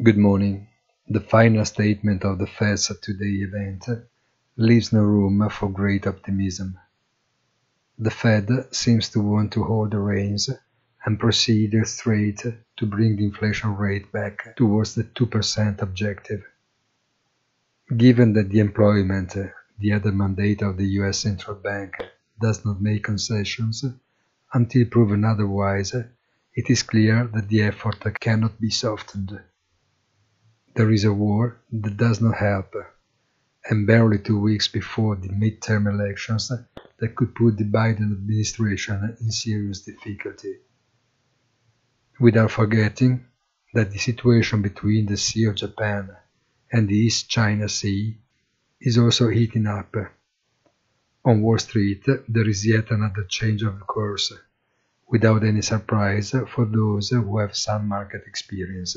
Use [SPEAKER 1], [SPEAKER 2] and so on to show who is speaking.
[SPEAKER 1] Good morning. The final statement of the Fed's today event leaves no room for great optimism. The Fed seems to want to hold the reins and proceed straight to bring the inflation rate back towards the 2% objective. Given that the employment, the other mandate of the US Central Bank, does not make concessions, until proven otherwise, it is clear that the effort cannot be softened. There is a war that does not help, and barely two weeks before the midterm elections that could put the Biden administration in serious difficulty. Without forgetting that the situation between the Sea of Japan and the East China Sea is also heating up. On Wall Street, there is yet another change of course, without any surprise for those who have some market experience.